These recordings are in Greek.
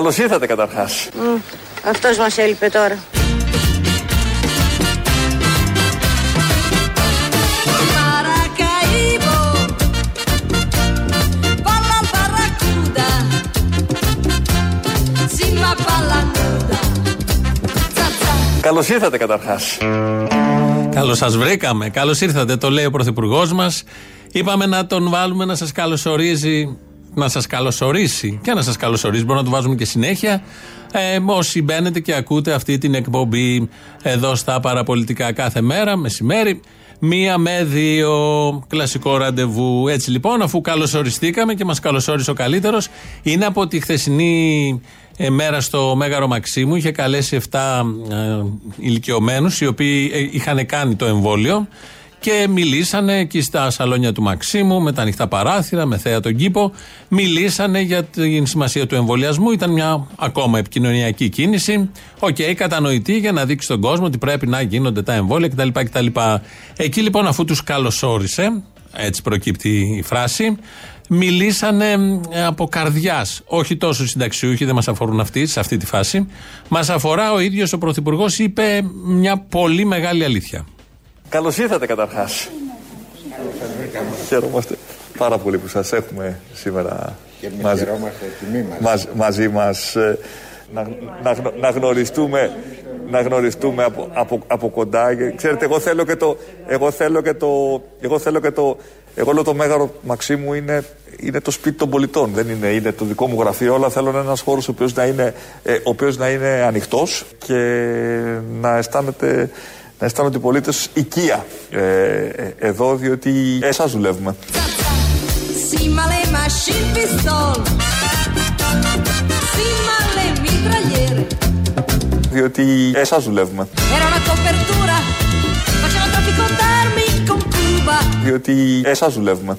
Καλώς ήρθατε καταρχάς. Mm, αυτός μας έλειπε τώρα. Καλώς ήρθατε καταρχάς. Καλώς σας βρήκαμε. Καλώς ήρθατε, το λέει ο Πρωθυπουργός μας. Είπαμε να τον βάλουμε να σας καλωσορίζει να σας καλωσορίσει και να σας καλωσορίσει. Μπορούμε να το βάζουμε και συνέχεια. Ε, όσοι μπαίνετε και ακούτε αυτή την εκπομπή εδώ στα παραπολιτικά κάθε μέρα, μεσημέρι, μία με δύο κλασικό ραντεβού. Έτσι λοιπόν, αφού καλωσοριστήκαμε και μας καλωσόρισε ο καλύτερος, είναι από τη χθεσινή ε, μέρα στο Μέγαρο Μαξίμου. Είχε καλέσει 7 ε, ηλικιωμένους οι οποίοι ε, είχαν κάνει το εμβόλιο και μιλήσανε εκεί στα σαλόνια του Μαξίμου με τα ανοιχτά παράθυρα, με θέα τον κήπο. Μιλήσανε για την σημασία του εμβολιασμού. Ήταν μια ακόμα επικοινωνιακή κίνηση. Ok, okay, κατανοητή για να δείξει στον κόσμο ότι πρέπει να γίνονται τα εμβόλια κτλ. κτλ. Εκεί λοιπόν, αφού τους καλωσόρισε, έτσι προκύπτει η φράση, μιλήσανε από καρδιάς. Όχι τόσο συνταξιούχοι, δεν μας αφορούν αυτοί σε αυτή τη φάση. Μας αφορά ο ίδιος ο Πρωθυπουργός, είπε μια πολύ μεγάλη αλήθεια. Καλώς ήρθατε καταρχάς. Χαίρομαστε πάρα πολύ που σας έχουμε σήμερα μαζί, μαζί, μαζί μας. Ε, να, να, να, γνωριστούμε να γνωριστούμε από, από, από κοντά. Ξέρετε, εγώ θέλω και το. Εγώ θέλω και το. Εγώ θέλω και το. Εγώ λέω το μέγαρο Μαξίμου είναι, είναι το σπίτι των πολιτών. Δεν είναι, είναι το δικό μου γραφείο, αλλά θέλω ένας χώρος ο οποίος να είναι, ε, είναι ανοιχτός και να αισθάνεται να αισθάνονται οι πολίτες οικία ε, ε, εδώ, διότι εσάς δουλεύουμε. Διότι εσάς δουλεύουμε. Διότι εσάς δουλεύουμε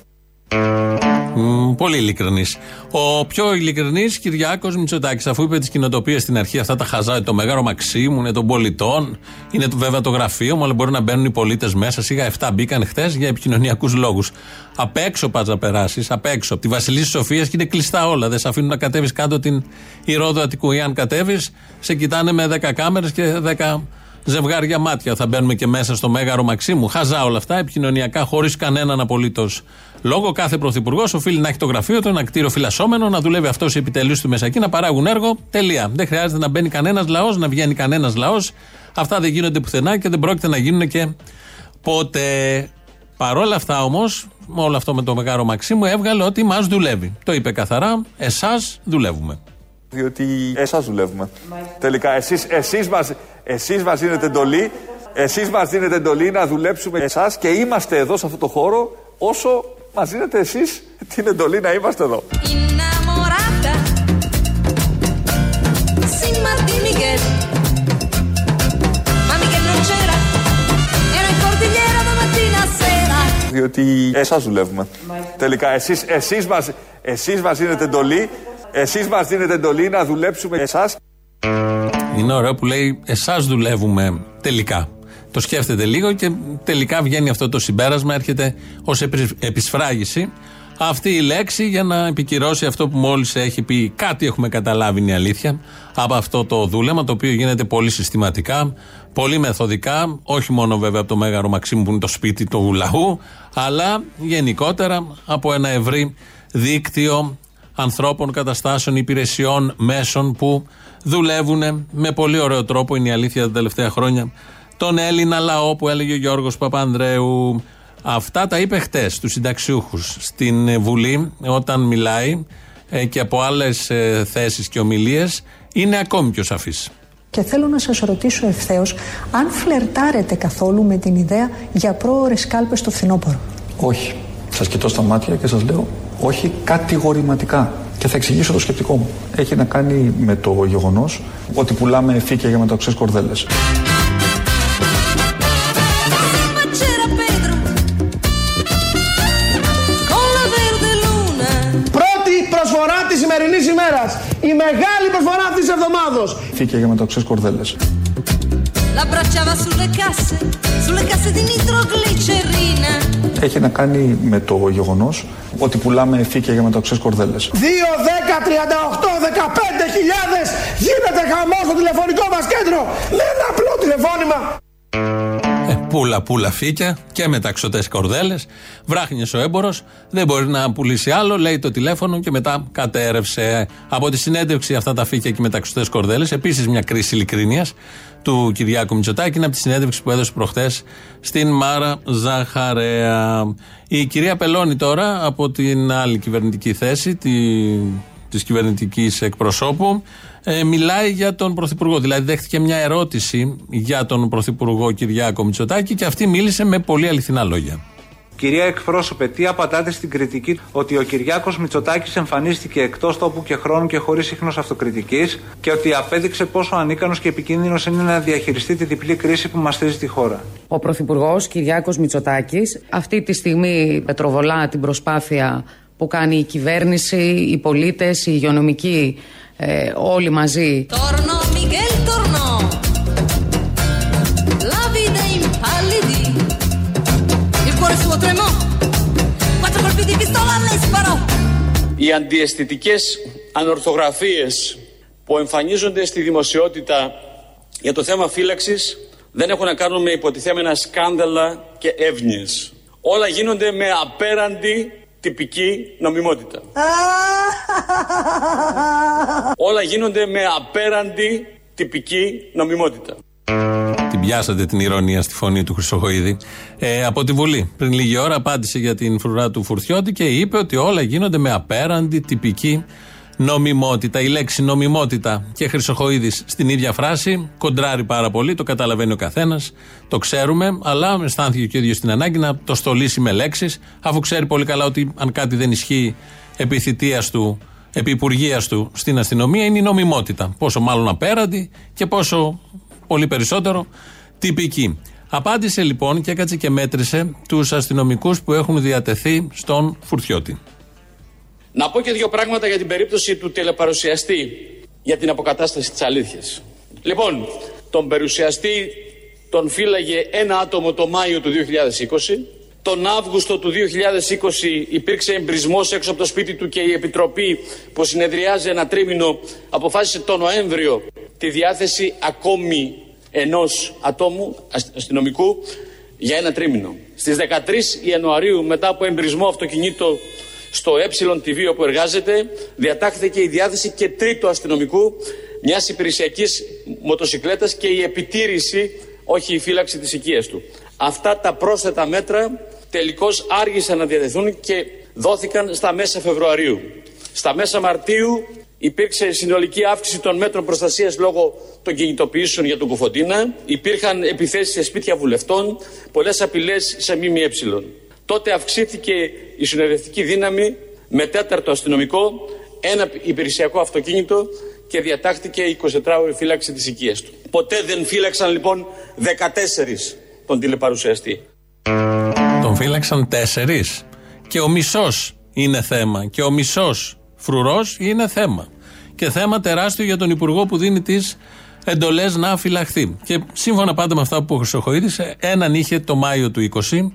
πολύ ειλικρινής. Ο πιο ειλικρινής Κυριάκος Μητσοτάκης, αφού είπε τις κοινοτοπίες στην αρχή, αυτά τα χαζά, το μεγάλο Μαξίμου, είναι των πολιτών, είναι βέβαια το γραφείο μου, αλλά μπορεί να μπαίνουν οι πολίτες μέσα. Σίγα 7 μπήκαν χθες για επικοινωνιακούς λόγους. Απ' έξω πας να περάσεις, απ' έξω. Από τη Βασιλίση Σοφίας και είναι κλειστά όλα. Δεν σε αφήνουν να κατέβεις κάτω την ηρόδο Αττικού. Ή αν κατέβεις, σε κοιτάνε με 10 κάμερες και 10 ζευγάρια μάτια. Θα μπαίνουμε και μέσα στο μέγαρο Μαξίμου. Χαζά όλα αυτά, επικοινωνιακά, χωρίς κανέναν απολύτως λόγο. Κάθε πρωθυπουργός οφείλει να έχει το γραφείο του, ένα κτίριο φυλασσόμενο, να δουλεύει αυτός οι επιτελείς του μέσα εκεί, να παράγουν έργο. Τελεία. Δεν χρειάζεται να μπαίνει κανένας λαός, να βγαίνει κανένας λαός. Αυτά δεν γίνονται πουθενά και δεν πρόκειται να γίνουν και ποτέ. Παρόλα αυτά όμως, με όλο αυτό με το μεγάλο Μαξίμου, έβγαλε ότι μας δουλεύει. Το είπε καθαρά, εσάς δουλεύουμε. Διότι εσάς δουλεύουμε. Τελικά, εσείς εσείς μας, εσείς μας δίνετε εντολή, εσείς μας δίνετε εντολή να δουλέψουμε εσάς και είμαστε εδώ σε αυτό το χώρο όσο μας δίνετε εσείς την εντολή να είμαστε εδώ. Διότι εσάς δουλεύουμε. Τελικά εσείς, εσείς, μας, εσείς μας δίνετε εντολή εσείς μας δίνετε εντολή να δουλέψουμε εσάς. Είναι ωραίο που λέει εσάς δουλεύουμε τελικά. Το σκέφτεται λίγο και τελικά βγαίνει αυτό το συμπέρασμα, έρχεται ως επισφράγηση αυτή η λέξη για να επικυρώσει αυτό που μόλις έχει πει. Κάτι έχουμε καταλάβει είναι η αλήθεια από αυτό το δούλεμα το οποίο γίνεται πολύ συστηματικά, πολύ μεθοδικά, όχι μόνο βέβαια από το Μέγαρο Μαξίμου που είναι το σπίτι του λαού, αλλά γενικότερα από ένα ευρύ δίκτυο ανθρώπων, καταστάσεων, υπηρεσιών, μέσων που δουλεύουν με πολύ ωραίο τρόπο, είναι η αλήθεια τα τελευταία χρόνια, τον Έλληνα λαό που έλεγε ο Γιώργος Παπανδρέου. Αυτά τα είπε χτες στου συνταξιούχους στην Βουλή όταν μιλάει ε, και από άλλες θέσεις και ομιλίες είναι ακόμη πιο σαφής. Και θέλω να σας ρωτήσω ευθέως αν φλερτάρετε καθόλου με την ιδέα για πρόορες κάλπες στο φθινόπωρο; Όχι. Σας κοιτώ στα μάτια και σας λέω όχι κατηγορηματικά. Και θα εξηγήσω το σκεπτικό μου. Έχει να κάνει με το γεγονός ότι πουλάμε φύκια για μεταξύ κορδέλες. Πρώτη προσφορά της σημερινής ημέρας. Η μεγάλη προσφορά αυτής της εβδομάδα. Φύκια για μεταξύ κορδέλες. L'abbracciava sulle casse, sulle casse di nitroglicerina. Έχει να κάνει με το γεγονός ότι πουλάμε φύκια για μεταξύ κορδέλε. 2, 10, 38, 15 χιλιάδες γίνεται χαμός στο τηλεφωνικό μας κέντρο με ένα απλό τηλεφώνημα. Ε, πουλα, πουλα φύκια και μεταξωτέ κορδέλες. Βράχνιε ο έμπορος, δεν μπορεί να πουλήσει άλλο. Λέει το τηλέφωνο και μετά κατέρευσε. Από τη συνέντευξη αυτά τα φύκια και μεταξωτέ κορδέλες, επίσης μια κρίση ειλικρίνειας του Κυριάκου Μητσοτάκη είναι από τη συνέντευξη που έδωσε προχθές στην Μάρα Ζαχαρέα. Η κυρία Πελώνη τώρα από την άλλη κυβερνητική θέση, τη, της κυβερνητικής εκπροσώπου, ε, μιλάει για τον Πρωθυπουργό. Δηλαδή δέχτηκε μια ερώτηση για τον Πρωθυπουργό Κυριάκο Μητσοτάκη και αυτή μίλησε με πολύ αληθινά λόγια. Κυρία Εκπρόσωπε, τι απαντάτε στην κριτική ότι ο Κυριάκος Μητσοτάκης εμφανίστηκε εκτός τόπου και χρόνου και χωρίς ίχνος αυτοκριτικής και ότι απέδειξε πόσο ανίκανος και επικίνδυνος είναι να διαχειριστεί τη διπλή κρίση που μαστίζει τη χώρα. Ο Πρωθυπουργός Κυριάκος Μητσοτάκης αυτή τη στιγμή πετροβολά την προσπάθεια που κάνει η κυβέρνηση, οι πολίτες, οι υγειονομικοί, ε, όλοι μαζί. Οι αντιαισθητικές ανορθογραφίες που εμφανίζονται στη δημοσιότητα για το θέμα φύλαξης δεν έχουν να κάνουν με υποτιθέμενα σκάνδαλα και εύνοιες. Όλα γίνονται με απέραντη τυπική νομιμότητα. Όλα γίνονται με απέραντη τυπική νομιμότητα πιάσατε την ηρωνία στη φωνή του Χρυσοχοίδη. Ε, από τη Βουλή. Πριν λίγη ώρα απάντησε για την φρουρά του Φουρτιώτη και είπε ότι όλα γίνονται με απέραντη τυπική νομιμότητα. Η λέξη νομιμότητα και Χρυσοχοίδης στην ίδια φράση κοντράρει πάρα πολύ, το καταλαβαίνει ο καθένας, το ξέρουμε, αλλά αισθάνθηκε και ο ίδιος την ανάγκη να το στολίσει με λέξεις, αφού ξέρει πολύ καλά ότι αν κάτι δεν ισχύει επί θητείας του, επί του στην αστυνομία είναι η νομιμότητα. Πόσο μάλλον απέραντη και πόσο πολύ περισσότερο τυπική. Απάντησε λοιπόν και έκατσε και μέτρησε τους αστυνομικούς που έχουν διατεθεί στον Φουρτιώτη. Να πω και δύο πράγματα για την περίπτωση του τηλεπαρουσιαστή για την αποκατάσταση της αλήθειας. Λοιπόν, τον παρουσιαστή τον φύλαγε ένα άτομο το Μάιο του 2020. Τον Αύγουστο του 2020 υπήρξε εμπρισμός έξω από το σπίτι του και η Επιτροπή που συνεδριάζει ένα τρίμηνο αποφάσισε τον Νοέμβριο τη διάθεση ακόμη ενός ατόμου αστυνομικού για ένα τρίμηνο. Στις 13 Ιανουαρίου μετά από εμπρισμό αυτοκινήτου στο ΕΤΒ όπου εργάζεται διατάχθηκε η διάθεση και τρίτου αστυνομικού μιας υπηρεσιακής μοτοσυκλέτας και η επιτήρηση όχι η φύλαξη της οικίας του. Αυτά τα πρόσθετα μέτρα τελικώς άργησαν να διατεθούν και δόθηκαν στα μέσα Φεβρουαρίου. Στα μέσα Μαρτίου Υπήρξε συνολική αύξηση των μέτρων προστασίας λόγω των κινητοποιήσεων για τον Κουφοντίνα. Υπήρχαν επιθέσεις σε σπίτια βουλευτών, πολλές απειλές σε ΜΜΕ. Τότε αυξήθηκε η συνοδευτική δύναμη με τέταρτο αστυνομικό, ένα υπηρεσιακό αυτοκίνητο και διατάχθηκε η 24ωρη φύλαξη της οικίας του. Ποτέ δεν φύλαξαν λοιπόν 14 τον τηλεπαρουσιαστή. Τον φύλαξαν 4 και ο μισός είναι θέμα και ο μισός φρουρός είναι θέμα. Και θέμα τεράστιο για τον Υπουργό που δίνει τις εντολές να φυλαχθεί. Και σύμφωνα πάντα με αυτά που ο Χρυσοχοίδης, έναν είχε το Μάιο του 20.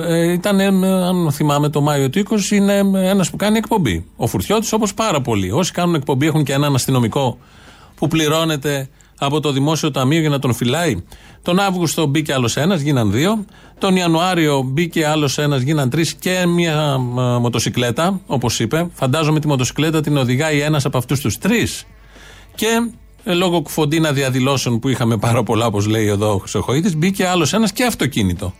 Ε, ήταν, αν θυμάμαι, το Μάιο του 20 είναι ένας που κάνει εκπομπή. Ο Φουρτιώτης, όπως πάρα πολλοί. Όσοι κάνουν εκπομπή έχουν και έναν αστυνομικό που πληρώνεται από το Δημόσιο Ταμείο για να τον φυλάει. Τον Αύγουστο μπήκε άλλος ένας, γίναν δύο. Τον Ιανουάριο μπήκε άλλος ένας, γίναν τρεις και μια μοτοσυκλέτα, όπως είπε. Φαντάζομαι τη μοτοσυκλέτα την οδηγάει ένας από αυτούς τους τρεις. Και ε, λόγω κουφοντίνα διαδηλώσεων που είχαμε πάρα πολλά, όπως λέει εδώ ο Χρυσοχοίδη, μπήκε άλλος ένας και αυτοκίνητο.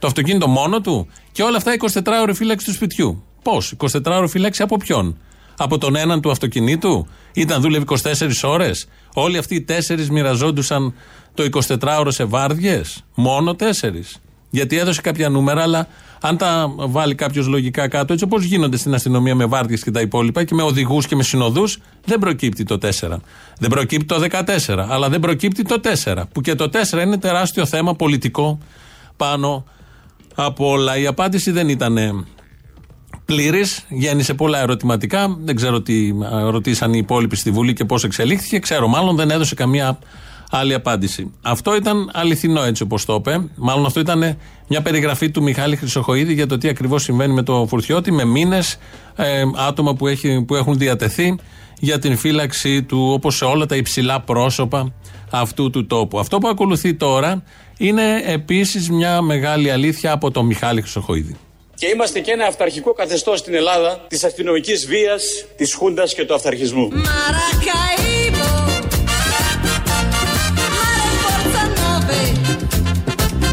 Το αυτοκίνητο μόνο του; Και όλα αυτά 24 ώρε φύλαξη του σπιτιού. Πώς, 24 ώρε φύλαξη από ποιον; Από τον έναν του αυτοκινήτου; Ήταν δούλευε 24 ώρες; Όλοι αυτοί οι τέσσερις μοιραζόντουσαν το 24ωρο σε βάρδιες; Μόνο τέσσερις. Γιατί έδωσε κάποια νούμερα, αλλά αν τα βάλει κάποιος λογικά κάτω, έτσι όπως γίνονται στην αστυνομία με βάρδιες και τα υπόλοιπα και με οδηγούς και με συνοδούς, δεν προκύπτει το 4. Δεν προκύπτει το 14, αλλά δεν προκύπτει το 4. Που και το 4 είναι τεράστιο θέμα πολιτικό πάνω από όλα. Η απάντηση δεν ήταν πλήρης, γέννησε πολλά ερωτηματικά. Δεν ξέρω τι ρωτήσαν οι υπόλοιποι στη Βουλή και πώς εξελίχθηκε. Ξέρω, μάλλον δεν έδωσε καμία άλλη απάντηση. Αυτό ήταν αληθινό έτσι όπως το είπε. Μάλλον αυτό ήταν μια περιγραφή του Μιχάλη Χρυσοχοίδη για το τι ακριβώς συμβαίνει με το Φουρτιώτη, με μήνες, ε, άτομα που, έχει, που έχουν διατεθεί για την φύλαξη του, όπως σε όλα τα υψηλά πρόσωπα αυτού του τόπου. Αυτό που ακολουθεί τώρα είναι επίσης μια μεγάλη αλήθεια από τον Μιχάλη Χρυσοχοίδη. Και είμαστε και ένα αυταρχικό καθεστώς στην Ελλάδα της αστυνομικής βίας, της Χούντας και του αυταρχισμού.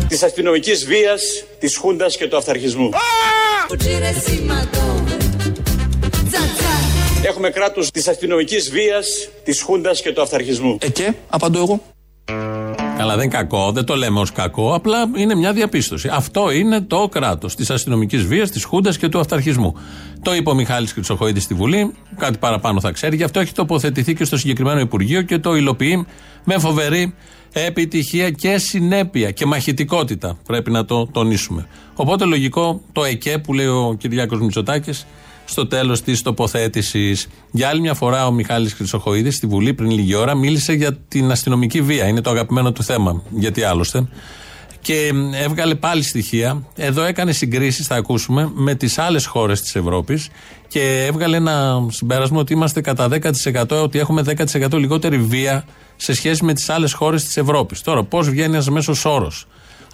Της αστυνομικής βίας, της Χούντας και του αυταρχισμού. Έχουμε κράτος της αστυνομικής βίας, της Χούντας και του αυταρχισμού. Ε, και, απαντώ εγώ. Καλά, δεν είναι κακό, δεν το λέμε ως κακό, απλά είναι μια διαπίστωση. Αυτό είναι το κράτος της αστυνομικής βίας, της Χούντας και του αυταρχισμού. Το είπε ο Μιχάλης Χρυσοχοίδη στη Βουλή, κάτι παραπάνω θα ξέρει, γι' αυτό έχει τοποθετηθεί και στο συγκεκριμένο Υπουργείο και το υλοποιεί με φοβερή επιτυχία και συνέπεια και μαχητικότητα. Πρέπει να το τονίσουμε. Οπότε λογικό το ΕΚΕ που λέει ο Κυριάκος Μητσοτάκης στο τέλος της τοποθέτησης. Για άλλη μια φορά, ο Μιχάλης Χρυσοχοίδης στη Βουλή πριν λίγη ώρα μίλησε για την αστυνομική βία. Είναι το αγαπημένο του θέμα. Γιατί άλλωστε. Και έβγαλε πάλι στοιχεία. Εδώ έκανε συγκρίσεις, θα ακούσουμε, με τις άλλες χώρες της Ευρώπης και έβγαλε ένα συμπέρασμα ότι είμαστε κατά 10%, ότι έχουμε 10% λιγότερη βία σε σχέση με τις άλλες χώρες της Ευρώπης. Τώρα, πώς βγαίνει ένας μέσος όρος;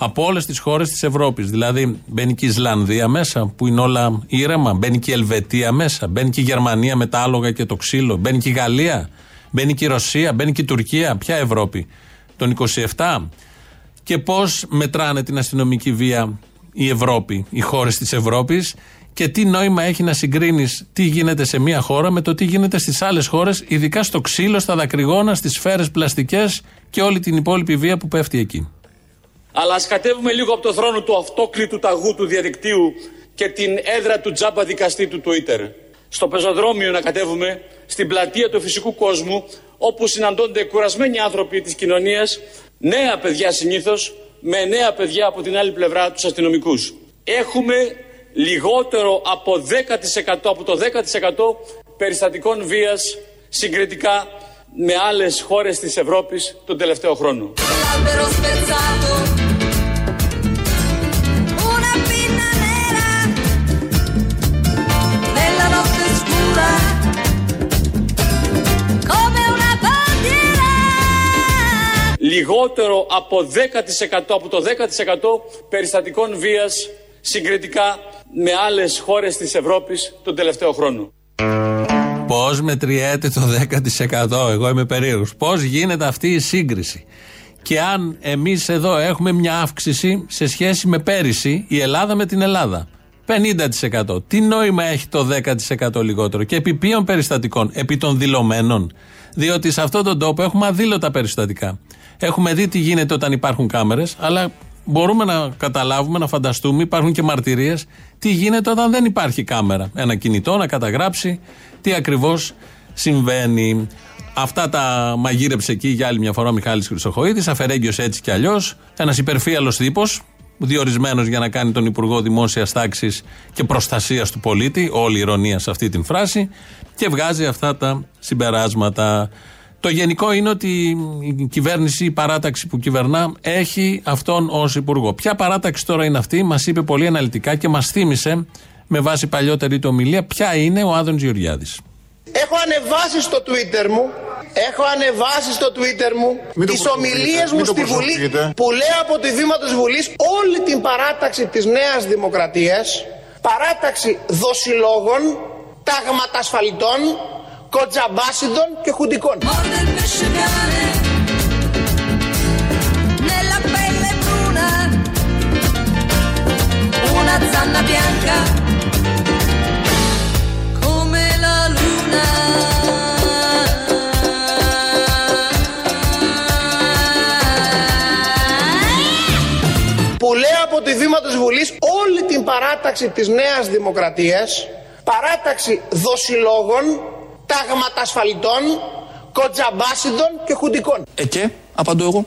Από όλες τις χώρες της Ευρώπης. Δηλαδή, μπαίνει και η Ισλανδία μέσα, που είναι όλα ήρεμα. Μπαίνει και η Ελβετία μέσα. Μπαίνει και η Γερμανία με τα άλογα και το ξύλο. Μπαίνει και η Γαλλία. Μπαίνει και η Ρωσία. Μπαίνει και η Τουρκία. Ποια Ευρώπη, των 27. Και πώς μετράνε την αστυνομική βία η Ευρώπη, οι χώρες της Ευρώπης και τι νόημα έχει να συγκρίνεις τι γίνεται σε μία χώρα με το τι γίνεται στις άλλες χώρες, ειδικά στο ξύλο, στα δακρυγόνα, στις σφαίρες πλαστικές και όλη την υπόλοιπη βία που πέφτει εκεί. Αλλά ας κατέβουμε λίγο από το θρόνο του αυτόκλητου ταγού του διαδικτύου και την έδρα του τζάμπα δικαστή του Twitter. Στο πεζοδρόμιο να κατέβουμε, στην πλατεία του φυσικού κόσμου, όπου συναντώνται κουρασμένοι άνθρωποι της κοινωνίας, νέα παιδιά συνήθως, με νέα παιδιά από την άλλη πλευρά τους αστυνομικούς. Έχουμε λιγότερο από, 10%, από το 10% περιστατικών βίας συγκριτικά με άλλες χώρες της Ευρώπης τον τελευταίο χρόνο. Λιγότερο από 10% από το 10% περιστατικών βίας συγκριτικά με άλλες χώρες της Ευρώπης τον τελευταίο χρόνο. Πώς μετριέται το 10%. Εγώ είμαι περίεργος. Πώς γίνεται αυτή η σύγκριση; Και αν εμείς εδώ έχουμε μια αύξηση σε σχέση με πέρυσι, η Ελλάδα με την Ελλάδα. 50%. Τι νόημα έχει το 10% λιγότερο; Και επί ποιων περιστατικών, επί των δηλωμένων. Διότι σε αυτόν τον τόπο έχουμε αδήλωτα περιστατικά. Έχουμε δει τι γίνεται όταν υπάρχουν κάμερες, αλλά μπορούμε να καταλάβουμε, να φανταστούμε, υπάρχουν και μαρτυρίες, τι γίνεται όταν δεν υπάρχει κάμερα. Ένα κινητό να καταγράψει τι ακριβώς συμβαίνει. Αυτά τα μαγείρεψε εκεί για άλλη μια φορά ο Μιχάλης Χρυσοχοίδης, αφαιρέγγιος έτσι κι αλλιώς. Ένας υπερφύαλος τύπος, διορισμένος για να κάνει τον Υπουργό Δημόσιας Τάξης και Προστασίας του Πολίτη. Όλη η ηρωνία σε αυτή την φράση. Και βγάζει αυτά τα συμπεράσματα. Το γενικό είναι ότι η κυβέρνηση, η παράταξη που κυβερνά, έχει αυτόν ως υπουργό. Ποια παράταξη τώρα είναι αυτή, μας είπε πολύ αναλυτικά και μας θύμισε με βάση παλιότερη του ομιλία, ποια είναι ο Άδωνς Γεωργιάδης. Έχω ανεβάσει στο Twitter μου Έχω ανεβάσει στο Twitter μου τις ομιλίες μου στη Βουλή που λέω από τη βήμα της Βουλής όλη την παράταξη της Νέας Δημοκρατίας, παράταξη δοσιλόγων, τάγματα ασφαλιτών, κοτζαμπάσιδων και χουντικών. Που λέω από τη βήμα της Βουλής όλη την παράταξη της Νέας Δημοκρατίας παράταξη δοσιλόγων τάγματα ασφαλιτών, κοτζαμπάσιδων και χουντικών. Ε, και, απαντώ εγώ.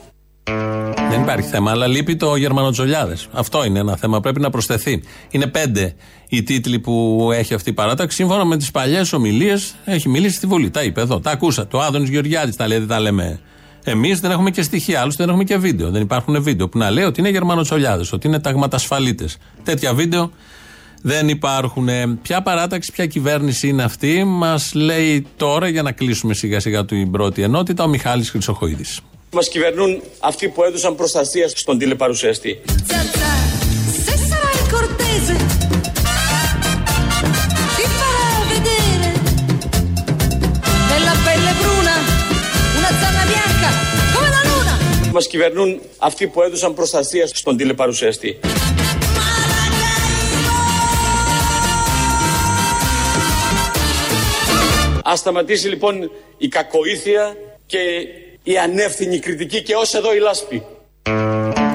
Δεν υπάρχει θέμα, αλλά λείπει το Γερμανοτζολιάδε. Αυτό είναι ένα θέμα, πρέπει να προσθεθεί. Είναι πέντε οι τίτλοι που έχει αυτή η παράταξη. Σύμφωνα με τις παλιές ομιλίες, έχει μιλήσει στη Βουλή. Τα είπε εδώ, τα ακούσα. Το Άδωνης Γεωργιάδης τα λέει, δεν τα λέμε Εμείς δεν έχουμε και στοιχεία, άλλωστε δεν έχουμε και βίντεο. Δεν υπάρχουν βίντεο που να λέει ότι είναι Γερμανοτσολιάδες, ότι είναι ταγματασφαλίτε. Τέτοια βίντεο δεν υπάρχουν. Ποια παράταξη, ποια κυβέρνηση είναι αυτή, μας λέει τώρα για να κλείσουμε σιγά σιγά την πρώτη ενότητα ο Μιχάλης Χρυσοχοίδης. Μας κυβερνούν αυτοί που έδωσαν προστασία στον τηλεπαρουσιαστή. Μας κυβερνούν αυτοί που έδωσαν προστασία στον τηλεπαρουσιαστή. Ας σταματήσει λοιπόν η κακοήθεια και η ανεύθυνη κριτική και ως εδώ η λάσπη.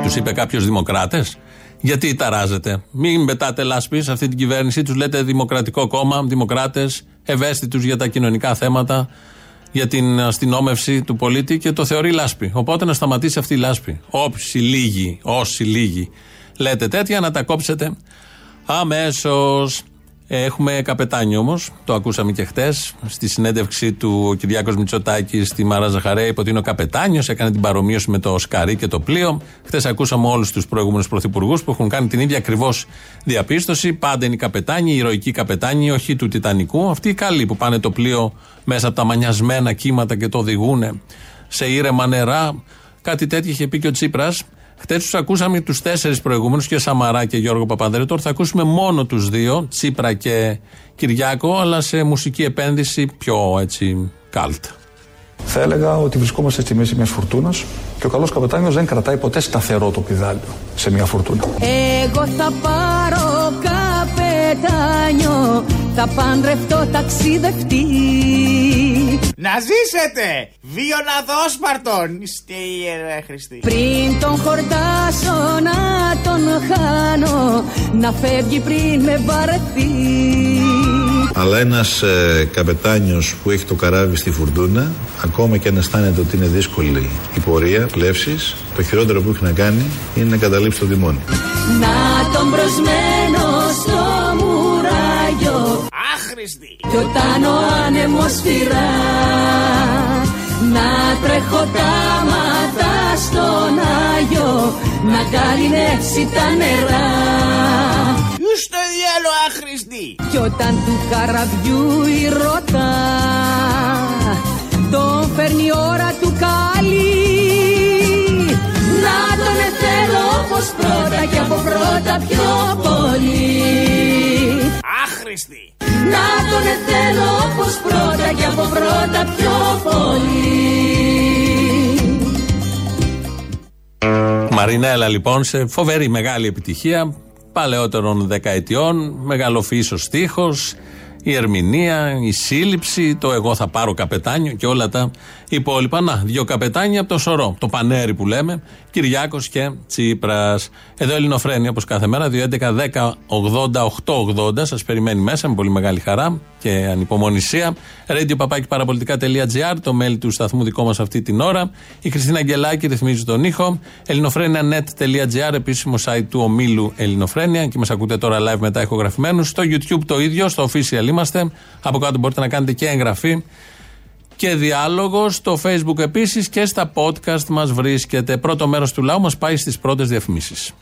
Τους είπε κάποιος δημοκράτες; Γιατί ταράζετε; Μην πετάτε λάσπη σε αυτή την κυβέρνηση. Τους λέτε Δημοκρατικό Κόμμα, Δημοκράτες, ευαίσθητους για τα κοινωνικά θέματα, για την αστυνόμευση του πολίτη και το θεωρεί λάσπη. Οπότε να σταματήσει αυτή η λάσπη. Όψοι λίγοι, όσοι λίγοι λέτε τέτοια, να τα κόψετε αμέσως. Έχουμε καπετάνιο όμως, το ακούσαμε και χτες, στη συνέντευξη του ο Κυριάκος Μητσοτάκη στη Μαρά Ζαχαρέα, είπε ότι είναι ο καπετάνιος, έκανε την παρομοίωση με το Σκαρί και το πλοίο. Χθε ακούσαμε όλους τους προηγούμενους πρωθυπουργούς που έχουν κάνει την ίδια ακριβώς διαπίστωση. Πάντα είναι οι καπετάνιοι, οι ηρωικοί καπετάνιοι, όχι του Τιτανικού. Αυτοί οι καλοί που πάνε το πλοίο μέσα από τα μανιασμένα κύματα και το οδηγούν σε ήρεμα νερά. Κάτι τέτοιο είχε πει και ο Τσίπρας. Χτε τους ακούσαμε τους τέσσερις προηγούμενους, και Σαμαρά και Γιώργο Παπανδρέου. Τώρα θα ακούσουμε μόνο τους δύο, Τσίπρα και Κυριάκο, αλλά σε μουσική επένδυση πιο έτσι κάλτ. Θα έλεγα ότι βρισκόμαστε στη μέση μιας φουρτούνας και ο καλός καπετάνιος δεν κρατάει ποτέ σταθερό το πιδάλιο σε μια φουρτούνα. Εγώ θα πάρω καπετάνιο, θα παντρευτώ ταξιδευτή. Να ζήσετε! Βιοναδόσπαρτον! Στέιερ Χριστή. Πριν τον χορτάσω να τον χάνω, να φεύγει πριν με βαρεθεί. Αλλά ένας ε, καπετάνιος που έχει το καράβι στη φουρτούνα, ακόμα και αν αισθάνεται ότι είναι δύσκολη η πορεία, πλεύσης, το χειρότερο που έχει να κάνει είναι να καταλήψει το τιμόνι. Να τον προσμένω Άχρηστη! Κι όταν ο άνεμος φυρά Να τρέχω τα μάτα στον Άγιο Να καλυνεύσει τα νερά Στο διάλο άχρηστη! Κι όταν του καραβιού η ρωτά Τον φέρνει η ώρα του καλή Να τον θέλω όπως πρώτα και από πρώτα πιο πολύ Άχρηστη! Να τον θέλω όπως πρώτα και από πρώτα πιο πολύ Μαρινέλα λοιπόν σε φοβερή μεγάλη επιτυχία παλαιότερων δεκαετιών, μεγαλοφύσος στίχος, η ερμηνεία, η σύλληψη, το εγώ θα πάρω καπετάνιο και όλα τα υπόλοιπα. Να, δύο καπετάνια από το σωρό, το πανέρι που λέμε, Κυριάκος και Τσίπρας. Εδώ Ελληνοφρένια όπως κάθε μέρα, 2.11.10.80.880. Σας περιμένει μέσα με πολύ μεγάλη χαρά και ανυπομονησία. Radio το mail του σταθμού δικό μας αυτή την ώρα. Η Χριστίνα Αγγελάκη ρυθμίζει τον ήχο. ελληνοφρένια.net.gr, επίσημο site του ομίλου Ελληνοφρένια και μας ακούτε τώρα live μετά ηχογραφημένους. Στο YouTube το ίδιο, στο official είμαστε. Από κάτω μπορείτε να κάνετε και εγγραφή και διάλογο. Στο Facebook επίσης και στα podcast μας βρίσκεται. Πρώτο μέρος του λαού μας πάει στις πρώτες διαφημίσεις.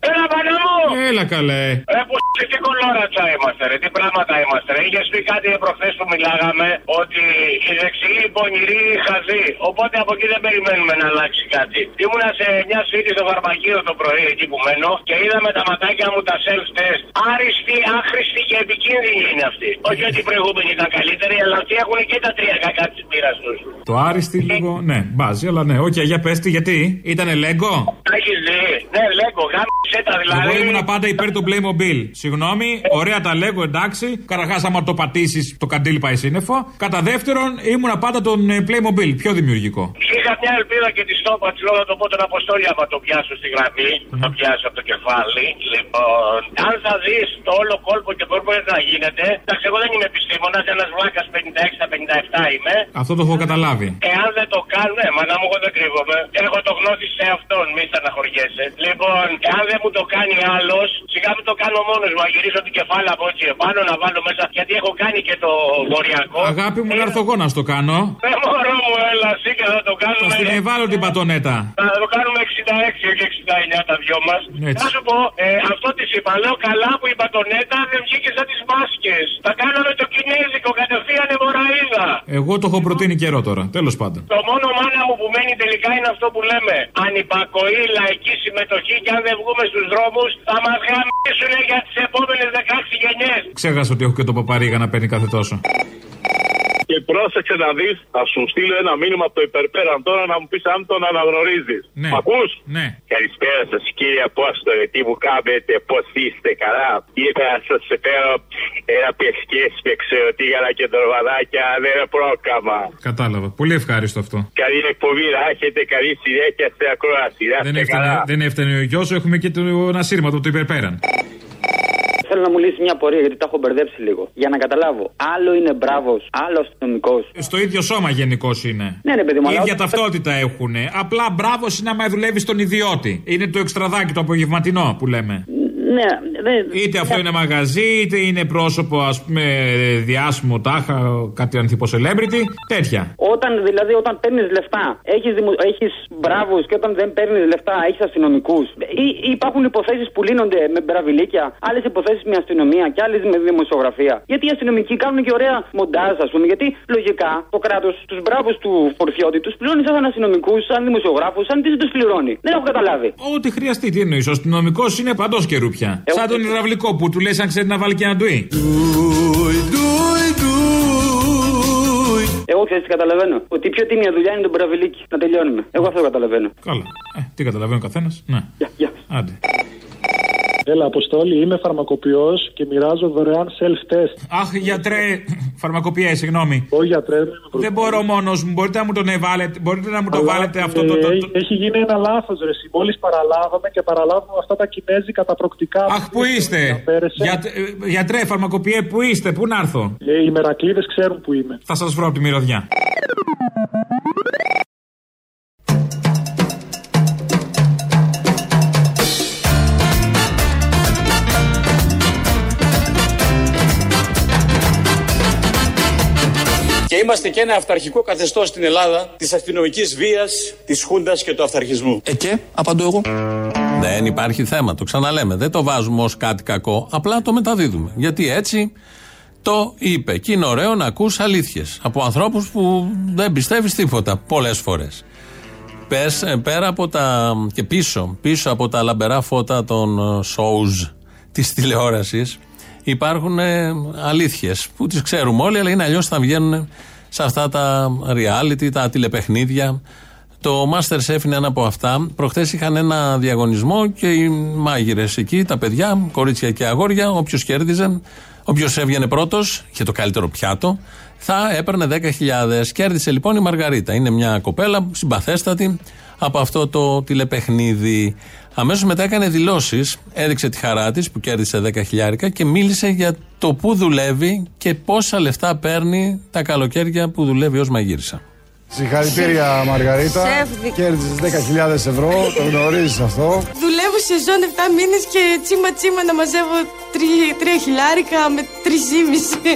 Έλα, πανέμο! Έλα, καλέ. Ε, που τι κολόρατσα είμαστε, ρε. Τι πράγματα είμαστε, ρε. Είχες πει κάτι προχθές που μιλάγαμε ότι οι δεξιοί, οι πονηροί, οι χαζοί. Οπότε από εκεί δεν περιμένουμε να αλλάξει κάτι. Ήμουνα σε μια σπίτι στο φαρμακείο το πρωί εκεί που μένω και είδα με τα ματάκια μου τα self-test. Άριστοι, άχρηστοι και επικίνδυνοι είναι αυτοί. Όχι ότι οι προηγούμενοι ήταν καλύτεροι, αλλά ότι έχουν και τα τρία κακά της πείρας τους. Το άριστη λίγο, ναι, μπάζει, αλλά ναι. Οκ, για πες γιατί. Ήτανε λέγκο. Έχεις δει. Ναι, λέγκο, γάμισε τα δηλαδή. Εγώ ήμουν πάντα υπέρ του Playmobil. Συγγνώμη, ωραία τα λέγω, εντάξει. Καταρχάς, άμα το πατήσεις, το καντήλι πάει σύννεφο. Κατά δεύτερον, ήμουν πάντα τον ε, Playmobil, πιο δημιουργικό. Είχα μια ελπίδα και τη στόπα της λόγω το πω τον Αποστόλη άμα το πιάσω στη γραμμή. Το πιάσω από το κεφάλι. Λοιπόν, αν θα δεις το όλο κόλπο και μπορεί να γίνεται. Εντάξει, εγώ δεν είμαι επιστήμονας, ένας βλάκα 56-57 είμαι. Αυτό το έχω καταλάβει. Εάν δεν το κάνουν, μα να μου εγώ δεν κρύβομαι. Έχω το γνώση σε αυτόν, μη στεναχωριέσαι. Λοιπόν, αν δεν μου το κάνει άλλος, σιγά μου το κάνω μόνος μου. Να γυρίσω την κεφάλα από έτσι επάνω, να βάλω μέσα. Γιατί έχω κάνει και το βορειακό. Αγάπη μου, να έρθω εγώ να στο κάνω. Ε, μωρό μου, έλα, εσύ και θα το κάνουμε. Θα στην ευάλω την πατονέτα. Θα το κάνουμε 66 και 69 τα δυο μας. Έτσι. Να σου πω, ε, αυτό της είπα. Λέω καλά που η πατονέτα δεν βγήκε σαν τις μάσκες. Θα κάναμε το κινέζικο κατευθείαν εμωραίδα. Εγώ το έχω προτείνει καιρό τώρα. Τέλος πάντων. Το μόνο μάνα μου που μένει τελικά είναι αυτό που λέμε. Ανυπακοή, λαϊκή συμμετοχή και αν δεν βγούμε στους δρόμους θα μας γαμίσουν για τις επόμενες 16 γενιές. Ξέχασα ότι έχω και το παπαρίγα να παίρνει κάθε τόσο. Και πρόσεξε να δεις, θα σου στείλω ένα μήνυμα από το υπερπέραν τώρα να μου πεις αν τον αναγνωρίζεις. Ναι. Μ' ακούς; Ναι. Καλησπέρα σας κύριε Απόστολε, τι μου κάνετε, πώς είστε, καλά; Ήρθα να σας φέρω ένα πεσκές με ξεροτήγανα και δρομαδάκια, δεν είναι πρόκαμα. Κατάλαβα. Πολύ ευχάριστο αυτό. Καλή εκπομπή να έχετε, καλή συνέχεια στην ακρόαση. Να Δεν είστε έφτανε, καλά. δεν έφτανε ο γιος, έχουμε και το, ένα σύρμα το υπερπέραν. Θέλω να μου λύσεις μια πορεία γιατί τα έχω μπερδέψει λίγο. Για να καταλάβω. Άλλο είναι μπράβος, άλλο αστυνομικός. Στο ίδιο σώμα γενικώς είναι. Ναι, ναι, παιδί μου, Η αλλά ίδια όταν- ταυτότητα έχουν. Απλά μπράβος είναι άμα δουλεύεις στον ιδιώτη. Είναι το εξτραδάκι το απογευματινό που λέμε. Ναι, ναι. Είτε αυτό είναι μαγαζί, είτε είναι πρόσωπο ας πούμε διάσημο, τάχα, κάτι ανθιπο celebrity. Τέτοια. Όταν δηλαδή όταν παίρνεις λεφτά, έχεις δημο... έχεις μπράβους και όταν δεν παίρνεις λεφτά, έχεις αστυνομικούς. Ή, ή υπάρχουν υποθέσεις που λύνονται με μπραβιλίκια, άλλες υποθέσεις με αστυνομία και άλλες με δημοσιογραφία. Γιατί οι αστυνομικοί κάνουν και ωραία μοντάζ, ας πούμε. Γιατί λογικά το κράτος τους μπράβους του φορφιώτη τους πληρώνει σαν αστυνομικούς, σαν δημοσιογράφους, σαν τι δεν τους πληρώνει. Δεν έχω καταλάβει. Ό,τι χρειαστεί, τι εννοείς. Ο αστυνομικός είναι παντός καιρού πια. Σαν τον υδραυλικό που του λες αν ξέρει να βάλει και ένα ντουί. Εγώ ξέρεις τι καταλαβαίνω. Ότι η πιο τίμια δουλειά είναι το μπραβιλίκι. Να τελειώνουμε. Εγώ αυτό καταλαβαίνω. Καλά. Ε, τι καταλαβαίνει ο καθένας. Ναι. Άντε. Έλα, Αποστόλη, είμαι φαρμακοποιός και μοιράζω δωρεάν self-test. Αχ, γιατρέ. Φαρμακοποιέ, συγγνώμη. Όχι, γιατρέ, δεν είμαι Δεν μπορώ μόνος μου. Μπορείτε να μου τον βάλετε. Μπορείτε να μου το Αλλά, βάλετε αυτό ε, το. το, το... έχει- Έχει γίνει ένα λάθος, Ρε. Μόλις παραλάβαμε και παραλάβουμε αυτά τα κινέζικα τα προκτικά. Αχ, πού είστε; Για, ε, γιατρέ, φαρμακοποιέ, πού είστε, πού να έρθω; Ε, οι μερακλείδες ξέρουν που είμαι. Θα σας βρω από τη μυρωδιά. Και είμαστε και ένα αυταρχικό καθεστώς στην Ελλάδα της αστυνομικής βίας, της Χούντας και του αυταρχισμού. Ε, και, απαντώ εγώ. Δεν υπάρχει θέμα, το ξαναλέμε. Δεν το βάζουμε ως κάτι κακό, απλά το μεταδίδουμε. Γιατί έτσι το είπε. Και είναι ωραίο να ακούς αλήθειες από ανθρώπους που δεν πιστεύεις τίποτα πολλές φορές. Πες, ε, πέρα από τα. και πίσω, πίσω από τα λαμπερά φώτα των ε, shows της τηλεόρασης, υπάρχουν ε, αλήθειες που τις ξέρουμε όλοι, αλλά είναι αλλιώς θα βγαίνουν σε αυτά τα reality, τα τηλεπαιχνίδια. Το Masterchef είναι ένα από αυτά. Προχθές είχαν ένα διαγωνισμό και οι μάγειρες εκεί, τα παιδιά, κορίτσια και αγόρια, όποιος κέρδιζε, όποιος έβγαινε πρώτος, είχε το καλύτερο πιάτο, θα έπαιρνε 10.000. Κέρδισε λοιπόν η Μαργαρίτα. Είναι μια κοπέλα συμπαθέστατη από αυτό το τηλεπαιχνίδι. Αμέσως μετά έκανε δηλώσεις, έδειξε τη χαρά της που κέρδισε 10.000 και μίλησε για το πού δουλεύει και πόσα λεφτά παίρνει τα καλοκαίρια που δουλεύει ως μαγείρισα. Συγχαρητήρια Μαργαρίτα. Σεφ, δι- Κέρδισες 10.000 ευρώ, το γνωρίζεις αυτό. Δουλεύω σε ζώνη 7 μήνες και τσίμα τσίμα να μαζεύω 3 χιλιάρικα με 3,5.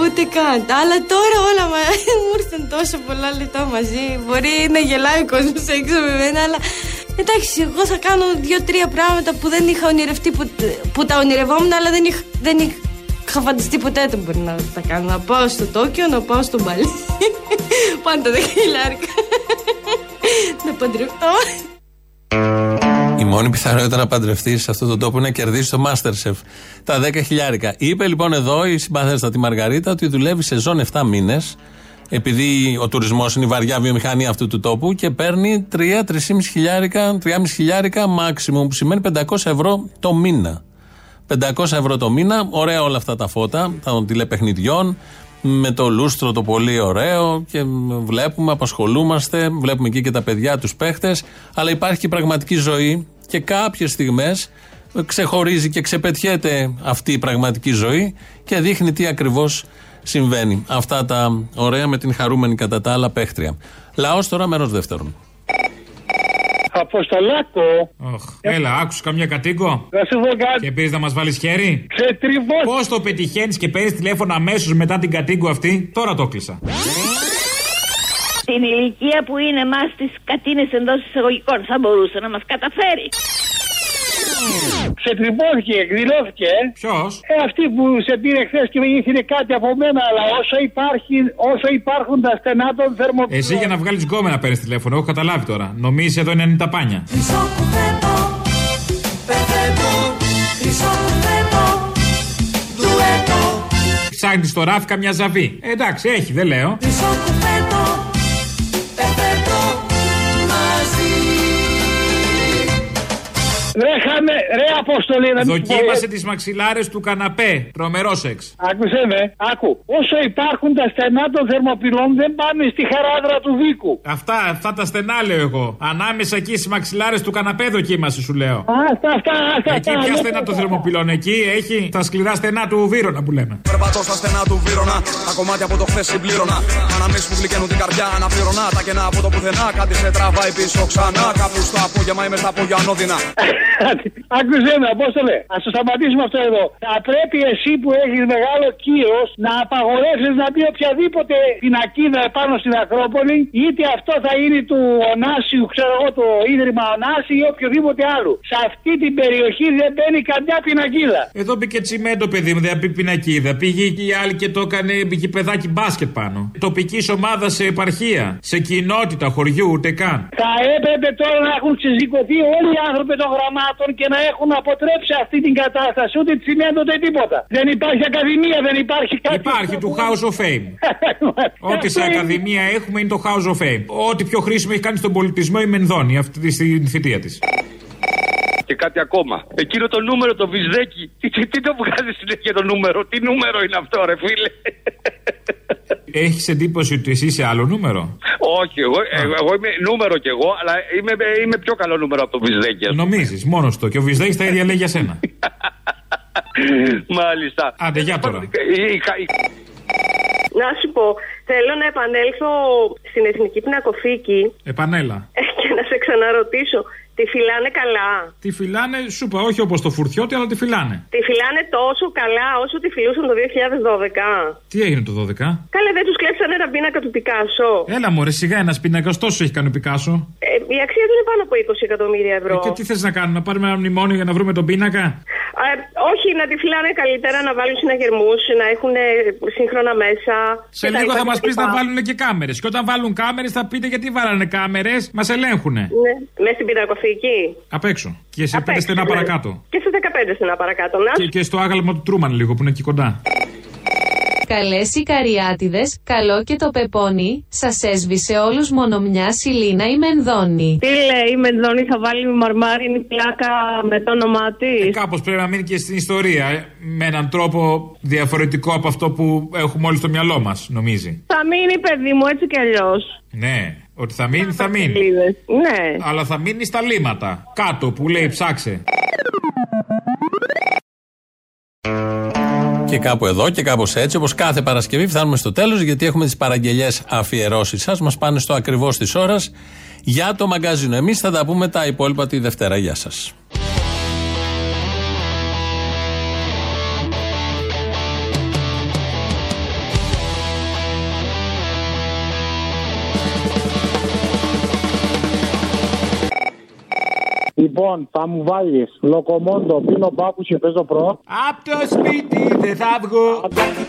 Ούτε καν. Αλλά τώρα όλα μα... μου ήρθαν τόσο πολλά λεπτά μαζί. Μπορεί να γελάει ο κόσμος έξω με μένα, αλλά εντάξει, εγώ θα κάνω δύο-τρία πράγματα που δεν είχα ονειρευτεί, που, που τα ονειρευόμουν, αλλά δεν είχα, δεν είχα φανταστεί ποτέ δεν μπορεί να τα κάνω. Να πάω στο Τόκιο, να πάω στο Μπαλί. Πάντα 10 χιλιάρικα. να παντρευτώ. Η μόνη πιθανότητα να παντρευτείς σε αυτόν τον τόπο είναι να κερδίσεις το Masterchef. Τα 10 χιλιάρικα. Είπε λοιπόν εδώ η συμπαθέστατη Μαργαρίτα ότι δουλεύει σε ζώνη 7 μήνες, επειδή ο τουρισμός είναι η βαριά βιομηχανία αυτού του τόπου και παίρνει 3-3,5 χιλιάρικα, 3,5 χιλιάρικα maximum, που σημαίνει 500 ευρώ το μήνα. 500 ευρώ το μήνα, ωραία όλα αυτά τα φώτα των τηλεπαιχνιδιών, με το λούστρο το πολύ ωραίο και βλέπουμε, απασχολούμαστε, βλέπουμε εκεί και τα παιδιά, τους παίχτες, αλλά υπάρχει και η πραγματική ζωή και κάποιες στιγμές ξεχωρίζει και ξεπετιέται αυτή η πραγματική ζωή και δείχνει τι ακριβώς συμβαίνει. Αυτά τα ωραία με την χαρούμενη κατά τα άλλα παίχτρια. Λαός τώρα μέρος δεύτερον. Αποστολάκο. Οχ, Έλα, άκουσες καμιά κατοίκο; Να σου πω κάτι. Και πει να μας βάλεις χέρι; Ξετριβώς. Πώς το πετυχαίνεις και παίρνεις τηλέφωνο αμέσως μετά την κατοίκο αυτή; Τώρα το κλείσα. Στην ηλικία που είναι εμά τις κατίνες εντός εισαγωγικών θα μπορούσε να μας καταφέρει. Ξετριβώθηκε, εκδηλώθηκε. Ποιος; Ε, αυτή που σε πήρε χθες και ήθελε κάτι από μένα, αλλά όσο, υπάρχει, όσο υπάρχουν τα στενά των θερμοπύλων. Εσύ για να βγάλεις γκόμενα παίρνεις τηλέφωνο, έχω καταλάβει τώρα. Νομίζεις εδώ είναι 90 πάνια. Ψάχνεις στο ράφι καμιά ζαβή. Ε, εντάξει, έχει, δεν λέω. Ρε, χαμε, ρε αποστολή να μην Δοκίμασε τις μαξιλάρες του καναπέ. Τρομερός σεξ. Άκουσε με, άκου. Όσο υπάρχουν τα στενά των θερμοπυλών δεν πάνε στη χαράδρα του δίκου. Αυτά, αυτά τα στενά λέω εγώ. Ανάμεσα εκεί στις μαξιλάρες του καναπέ δοκίμασε, σου λέω. Α, αυτά, αυτά, αυτά. Εκεί ποια στενά των θερμοπυλών, εκεί έχει τα σκληρά στενά του Βύρονα που λέμε. Περπατώ στα στενά του Βύρονα, τα κομμάτια από το χθες συμπλήρωνα. Αναμίσει που γλυκαίνουν την καρδιά, αναπληρωνά. Τα κενά από το πουθενά, κάτι σε τραβάει πίσω ξανά. Κάπου στο απόγευμα είμαι στα απόγεια ανώδυνα. Άκουσε με, πώ το λέει. Α το σταματήσουμε αυτό εδώ. Θα πρέπει εσύ που έχεις μεγάλο κύρος να απαγορεύσεις να μπει οποιαδήποτε πινακίδα επάνω στην Ακρόπολη, είτε αυτό θα είναι του Ωνάσιου, ξέρω εγώ, το ίδρυμα Ωνάση ή οποιοδήποτε άλλο. Σε αυτή την περιοχή δεν μπαίνει καμιά πινακίδα. Εδώ μπήκε τσιμέντο, παιδί μου, δεν πει πινακίδα. Πήγε και η άλλη και το έκανε παιδάκι μπάσκετ πάνω. Τοπικής ομάδας σε επαρχία, σε κοινότητα χωριού, ούτε καν. Θα έπρεπε τώρα να έχουν ξεζικωθεί όλοι οι άνθρωποι των γραμμάτων και να έχουν αποτρέψει αυτή την κατάσταση. Ούτε τσιμέντο ούτε τίποτα. Δεν υπάρχει ακαδημία, δεν υπάρχει κάτι. Υπάρχει του House of Fame. Ό,τι σε ακαδημία έχουμε είναι το House of Fame. Ό,τι πιο χρήσιμο έχει κάνει στον πολιτισμό η Μενδώνη αυτή στη θητεία της. Και κάτι ακόμα. Εκείνο το νούμερο, το βυζδέκι. Τι, τι, τι το βγάζει συνέχεια το νούμερο; Τι νούμερο είναι αυτό, ρε φίλε; Έχεις εντύπωση ότι εσύ είσαι άλλο νούμερο; Όχι, εγώ, εγώ, εγώ είμαι νούμερο κι εγώ, αλλά είμαι, είμαι πιο καλό νούμερο από το Βυζδέκη. Νομίζεις, μόνος το. Και ο Βυζδέκη τα ίδια λέει για σένα. Μάλιστα. Άντε, για τώρα. Να σου πω, θέλω να επανέλθω στην Εθνική Πινακοθήκη. Επανέλα. Και να σε ξαναρωτήσω, Τη φυλάνε καλά. Τη φυλάνε, σου είπα, όχι όπως το φουρτιώτη, αλλά τη φυλάνε. Τη φυλάνε τόσο καλά όσο τη φιλούσαν το 2012. Τι έγινε το 12? Καλά, δεν τους κλέψανε ένα πίνακα του Πικάσο. Έλα, μωρέ, σιγά ένας πίνακας, τόσο έχει κάνει ο Πικάσο. Ε, η αξία του είναι πάνω από 20 εκατομμύρια ευρώ. Ε, και τι θες να κάνουμε, να πάρουμε ένα μνημόνιο για να βρούμε τον πίνακα; Ε, όχι, να τη φυλάνε καλύτερα, να βάλουν συναγερμούς, να έχουν σύγχρονα μέσα. Σε λίγο θα μας πεις να βάλουν και κάμερες. Και όταν βάλουν κάμερες θα πείτε γιατί βάλανε κάμερες, μας ελέγχουν. Ναι, μέσα στην πινακοθήκη. Απ' έξω. Και σε πέντε στενά ναι. παρακάτω. Και σε 15 στενά παρακάτω. Να. Και, και στο άγαλμα του Τρούμαν λίγο που είναι εκεί κοντά. Καλές οι καριάτιδες, καλό και το πεπόνι. Σας έσβησε όλους μόνο μια σιλίνα η Μενδώνη. Τι λέει, η Μενδώνη θα βάλει μαρμάρινη πλάκα με το όνομά της; Ε, Κάπως πρέπει να μείνει και στην ιστορία. ε, Με έναν τρόπο διαφορετικό από αυτό που έχουμε όλοι στο μυαλό μας, νομίζει. Θα μείνει, παιδί μου, έτσι κι αλλιώς. Ναι, ότι θα μείνει, θα μείνει. Ναι. Αλλά θα μείνει στα λίματα. Κάτω που λέει ψάξε. Και κάπου εδώ και κάπως έτσι, όπως κάθε Παρασκευή, φτάνουμε στο τέλος γιατί έχουμε τις παραγγελίε αφιερώσεις σας. Μας πάνε στο ακριβώς της ώρας για το μαγκαζίνο. Εμείς θα τα πούμε τα υπόλοιπα τη Δευτέρα. Γεια σας. Λοιπόν, θα μου βάλεις λοκομόντο, πίνω μπάπου και παίζω προ. Απ' το σπίτι δεν θα βγω.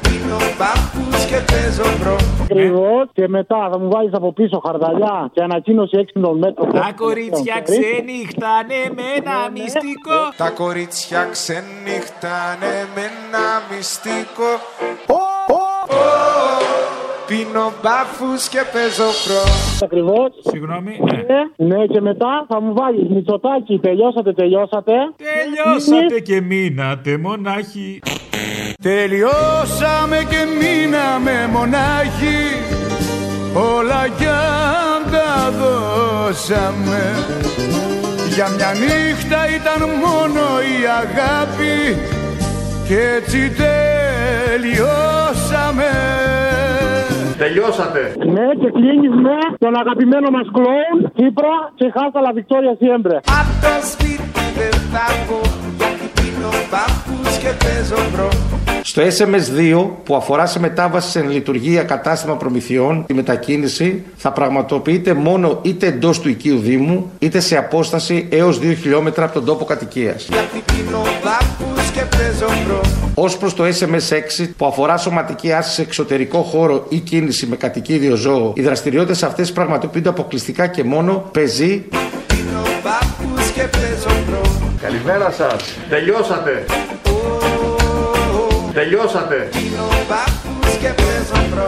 Πίνω μπάπου και παίζω προ. Ακριβώς και μετά θα μου βάλεις από πίσω χαρδαλιά και ανακοίνωση έξυπνων μέτρων. Τα κορίτσια ξενύχτανε με ένα μυστικό. Τα κορίτσια ξενύχτανε με ένα μυστικό. Πίνω μπάφους και παίζω προ. Ακριβώς. Συγγνώμη. Ναι, και μετά θα μου βάλεις μυτσοτάκι. Τελειώσατε, τελειώσατε. Τελειώσατε και μείνατε μονάχοι. Τελειώσαμε και μείναμε μονάχοι Όλα κι αν τα δώσαμε Για μια νύχτα ήταν μόνο η αγάπη Και έτσι τελειώσαμε Τελειώσατε. Ναι, και κλείνεις με τον αγαπημένο μας κλόουν Κύπρα και χάσαλα Βικτόρια Σιέμπρε. Απ' το σπίτι δεν θα βγω γιατί πίνω μπάφους και παίζω pro. Στο SMS2 που αφορά σε μετάβαση σε λειτουργία κατάστημα προμηθειών, η μετακίνηση θα πραγματοποιείται μόνο είτε εντός του οικείου Δήμου, είτε σε απόσταση έως 2 χιλιόμετρα από τον τόπο κατοικίας. Γιατί πίνω μπάφους και παίζω pro. Ως προς το SMS6 που αφορά σωματική άσκηση σε εξωτερικό χώρο ή κίνηση με κατοικίδιο ζώο, οι δραστηριότητες αυτές πραγματοποιούνται αποκλειστικά και μόνο πεζή, Πίνω μπάφους και παίζω pro. Καλημέρα σας. Τελειώσατε. Τελειώσατε. Πίνω μπάφους και παίζω pro.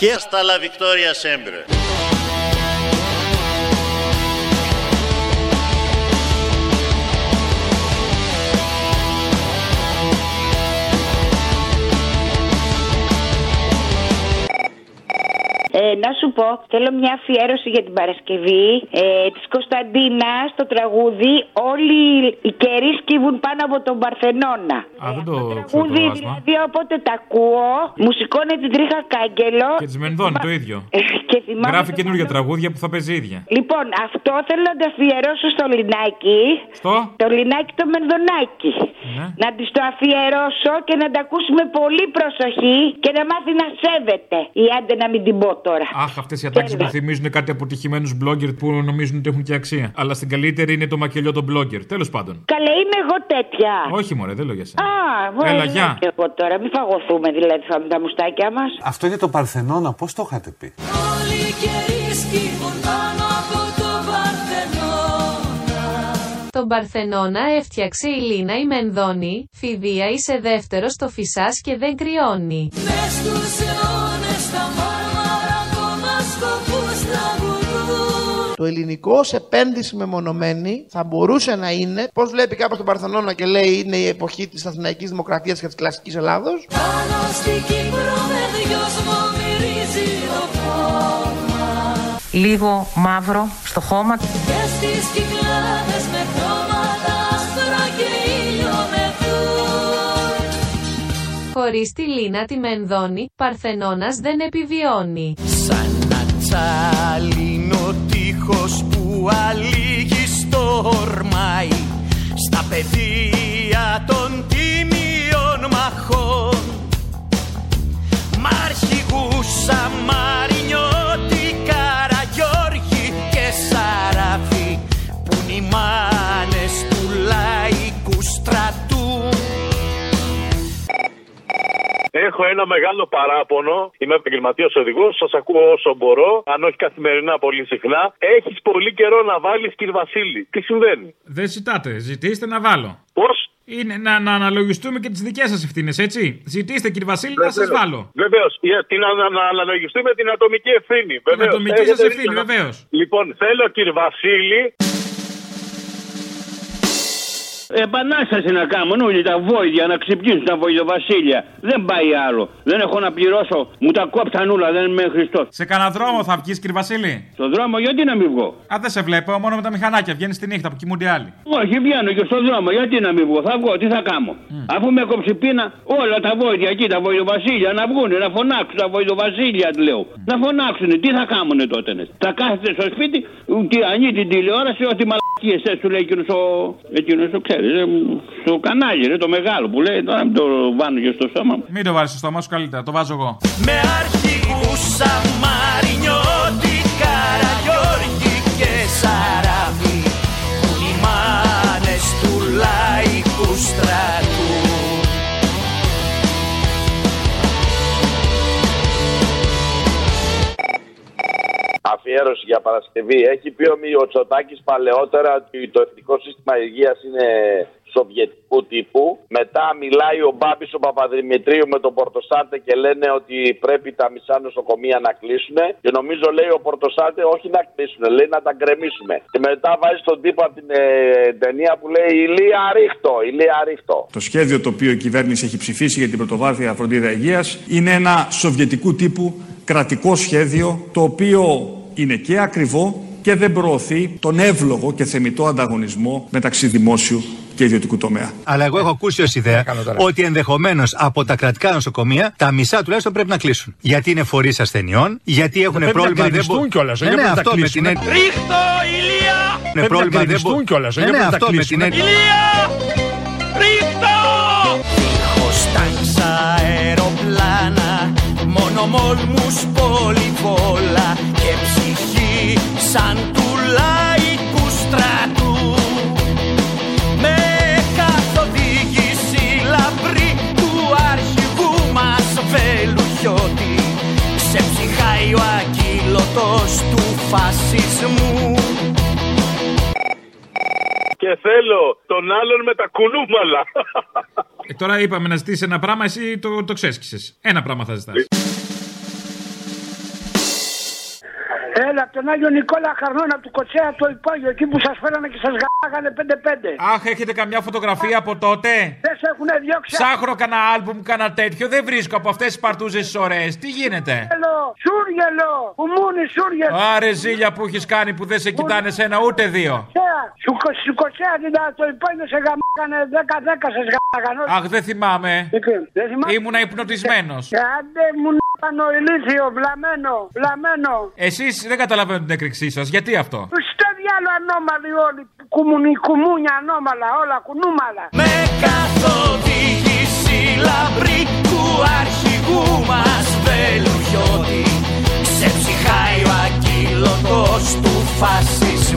Hasta la victoria siempre. Ε, να σου πω, θέλω μια αφιέρωση για την Παρασκευή ε, της Κωνσταντίνας στο τραγούδι. Όλοι οι καιροί σκύβουν πάνω από τον Παρθενώνα. Α, δεν το ξέρω το Τραγούδι, άσμα. δηλαδή, όποτε τα ακούω, μου σηκώνει την τρίχα κάγκελο. Και της Μενδώνη το ίδιο. και θυμάμαι. Γράφει καινούργια τραγούδια που θα παίζει ίδια. Λοιπόν, αυτό θέλω να το αφιερώσω στο Λινάκι. Στο; Το Λινάκι το Μενδονάκι. Ναι. Να της το αφιερώσω και να τα ακούσουμε πολύ προσοχή και να μάθει να σέβεται. Ή άντε να μην την πω τώρα. Αχ, αυτές οι ατάξει μου θυμίζουν κάτι αποτυχημένους blogger που νομίζουν ότι έχουν και αξία. Αλλά στην καλύτερη είναι το μακελιό των blogger. Τέλος πάντων. Καλέ, είμαι εγώ τέτοια. Όχι, μωρέ, δεν λέω για σένα. Α, μόνο Έλα, είμαι γεια. και εγώ τώρα. Μην φαγωθούμε δηλαδή θα με τα μουστάκια μας. Αυτό είναι το Παρθενώνα, πώς το είχατε πει; Όλοι οι καιροί σκύβουν πάνω από το Παρθενώνα. Τον Παρθενώνα έφτιαξε η Λίνα η Μενδώνη, φιδία είσαι δεύτερος στο φυσάς και δεν κρυώνει. Μες στους αιώνες τα Το ελληνικό ως επένδυση μεμονωμένη θα μπορούσε να είναι, πώς βλέπει κάποιο τον Παρθενώνα και λέει είναι η εποχή της Αθηναϊκής Δημοκρατίας και της κλασικής Ελλάδος. Πάνω στην Κύπρο με δυόσμο μυρίζει ο χώμα Λίγο μαύρο στο χώμα. Και στις κυκλάδες με χρώματα άσπρα και ήλιο μεθούν Χωρίς τη Λίνα τη Μενδώνη, Παρθενώνας δεν επιβιώνει. Σαν να τσάλινο Στα Έχω ένα μεγάλο παράπονο. Είμαι επαγγελματίας οδηγός. Σας ακούω όσο μπορώ. Αν όχι καθημερινά, πολύ συχνά. Έχεις πολύ καιρό να βάλεις, κύριε Βασίλη. Τι συμβαίνει; Δεν ζητάτε, ζητήστε να βάλω. Πώς; Είναι να, να αναλογιστούμε και τις δικές σας ευθύνες, έτσι. Ζητήστε, κύριε Βασίλη, να σας βάλω. Βεβαίως. Την να, να, να αναλογιστούμε την ατομική ευθύνη. Την Βεβαίως. ατομική Έχετε σας ευθύνη, δίκιο. βεβαίως. Λοιπόν, θέλω, κύριε Βασίλη, Επανάσταση να κάνουν όλοι τα βόηδια να ξυπνήσουν τα βοηδοβασίλεια. Δεν πάει άλλο. Δεν έχω να πληρώσω. Μου τα κόψαν όλα. Δεν είμαι Χριστός. Σε κανένα δρόμο θα βγεις, κύριε Βασίλη; Στο δρόμο γιατί να μην βγω; Α, δεν σε βλέπω, μόνο με τα μηχανάκια. Βγαίνεις τη νύχτα που κοιμούνται άλλοι. Όχι, βγαίνω και στον δρόμο. Γιατί να μην βγω; Θα βγω. Τι θα κάνω; Αφού με κόψει πείνα, όλα τα βόηδια εκεί, τα βοηδοβασίλεια να βγουν, να φωνάξουν τα βοηδοβασίλεια, του λέω. Να φωνάξουν. Τι θα κάνουν τότε. ναι. Θα κάθεται στο σπίτι, και ανοίγει την τηλεόραση, ότι μαλακίες σου λέει εκείνος ο. Εκείνος το ξέρεις. Στο κανάλι, ρε, το μεγάλο που λέει. Τώρα μην το βάνω και στο σώμα μου. Μην το βάλει στο στόμα σου καλύτερα, το βάζω εγώ. Με αρχηγούς Σαμαρινιώτη, Καραγιώργη και Σαράφη Που είναι οι μάνες του λαϊκού στρατού Αφιέρωση για Παρασκευή. Έχει πει ο Μιωτσοτάκη παλαιότερα ότι το εθνικό σύστημα υγείας είναι σοβιετικού τύπου. Μετά μιλάει ο Μπάμπης ο Παπαδημητρίου με τον Πορτοσάντε και λένε ότι πρέπει τα μισά νοσοκομεία να κλείσουν. Και νομίζω λέει ο Πορτοσάντε όχι να κλείσουν, λέει να τα γκρεμίσουμε. Και μετά βάζει τον τύπο από την ε, ταινία που λέει Ηλία ρίχτο, Ηλία ρίχτο. Το σχέδιο το οποίο η κυβέρνηση έχει ψηφίσει για την πρωτοβάθμια φροντίδα υγείας είναι ένα σοβιετικού τύπου κρατικό σχέδιο το οποίο είναι και ακριβό και δεν προωθεί τον εύλογο και θεμητό ανταγωνισμό μεταξύ δημόσιου και ιδιωτικού τομέα. Αλλά εγώ έχω ακούσει ως ιδέα ότι ενδεχομένως από τα κρατικά νοσοκομεία τα μισά τουλάχιστον πρέπει να κλείσουν. Γιατί είναι φορείς ασθενειών, γιατί έχουν πρέπει να πρόβλημα. γκρεμιστούν κιόλας, Ναι, δεν ναι, πρέπει να αυτό τα με κλείσουν. την. Ρίχτω, ηλία! Πρέπει Με να πρόβλημα δεν γκρεμιστούν μπο- κιόλας, Ναι, δεν ναι, πρέπει να τα αυτό με κλείσουν. την. Ηλία! Ρίχτω! Μόνο μόλμους πολυβόλα Και ψυχή σαν του λαϊκού στρατού Με καθοδήγηση λαμπρή Του αρχηγού μας Βελουχιώτη Ξεψυχάει ο ακύλωτος του φασισμού Και θέλω τον άλλον με τα κουνούμαλα. Ε, τώρα είπαμε να ζητήσεις ένα πράγμα, εσύ το, το ξέσκησε. Ένα πράγμα θα ζητάς. Έλα, από τον Άγιο Νικόλα Χαρνώνα από του Κοτσέα το υπόγειο, εκεί που σας φέρανε και σας γάγανε 5-5. Αχ, έχετε καμιά φωτογραφία από τότε; Δεν σε έχουν διώξει. Ψάχνω κανένα άλμπουμ, κανένα τέτοιο. Δεν βρίσκω από αυτές τις παρτούζες τις ωραίες. Τι γίνεται; Σούργελο, σούργελο, κουμούνι, σούργελο. Άρε ζήλια που έχεις κάνει που δεν σε κοιτάνε σε ένα ούτε δύο. Κοτσέα, Σου, κο- σου Κοτσέα την το υπόγειο σε γαμάγανε 10-10 σε γάγανε. Αχ, δεν θυμάμαι. Δεν θυμάμαι. Ήμουνα υπνοτισμένος. Άντε μου νάνο ηλίθιο, βλαμμένο, βλαμμένο. Εσείς δεν καταλαβαίνω την έκρηξή σας. Γιατί αυτό; Στο διάλο ανώμαλοι όλοι, κουμουνι, κουμούνια ανώμαλα, όλα κουνούμαλα. Με καθοδήγηση λαμπρή του αρχηγού μας Βελουχιώτη Ξεψυχάει ο ακύλωτος του φασισμού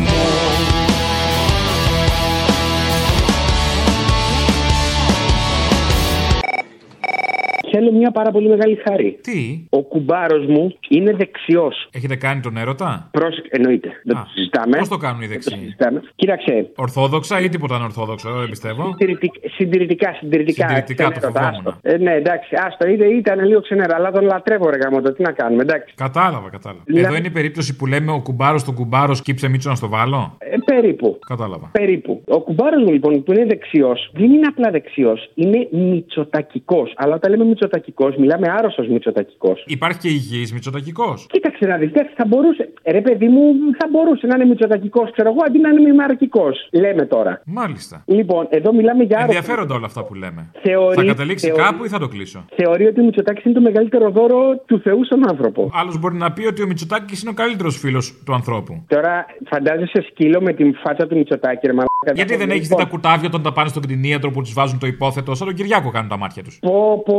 Θέλω μια πάρα πολύ μεγάλη χάρη. Τι; Ο κουμπάρος μου είναι δεξιός. Έχετε κάνει τον έρωτα; Πρόσεχε, εννοείται. Δεν το συζητάμε. Πώς το κάνουν οι Δεν το δεξιοί; συζητάμε. Κοίταξε. Ορθόδοξα ή τίποτα ανορθόδοξο, δεν πιστεύω; Συντηρητικ- Συντηρητικά, συντηρητικά. Συντηρητικά, το Ξενέρωτα, φοβόμουν. άστο. Ε, ναι, εντάξει, άστο. Είτε, ήταν λίγο ξενέρα, αλλά τον λατρεύω, ρε γαμώτο. Τι να κάνουμε, εντάξει. Κατάλαβα, κατάλαβα. Λα- Εδώ είναι η περίπτωση που λέμε ο κουμπάρος τον κουμπάρο σκύψε μίτσο να στο βάλω; Ε, περίπου. Κατάλαβα. Περίπου. Ο κουμπάρος μου λοιπόν που είναι δεξιός, δεν είναι απλά δεξιός, είναι μυτσοτακικό. Αλλά όταν λέμε μυτσοτακικό, μιλάμε άρρωστος μυτσοτακικό. Υπάρχει και υγιής μυτσοτακικό. Κοίταξε να δεις, θα μπορούσε. Ρε παιδί μου, θα μπορούσε να είναι μυτσοτακικό, ξέρω εγώ, αντί να είναι μημαρκικός. Λέμε τώρα. Μάλιστα. Λοιπόν, εδώ μιλάμε για άρρωστο. Ενδιαφέροντα όλα αυτά που λέμε. Θεωρεί- θα καταλήξει θεωρεί- κάπου ή θα το κλείσω; Θεωρεί ότι ο Μητσοτάκης είναι το μεγαλύτερο δώρο του Θεού στον άνθρωπο. Άλλος μπορεί να πει ότι ο Μητσοτάκης είναι ο καλύτερος φίλος του ανθρώπου. Τώρα φαντάζεσαι σκύλο με την φάτσα του Μητσοτάκη, ρε μαλάκα. Γιατί δεν έχεις δει τα κουτάβια όταν τα πάνε στον κτηνίατρο που τους βάζουν το υπόθετο, σαν τον Κυριάκο κάνουν τα μάτια τους. Πω, πω.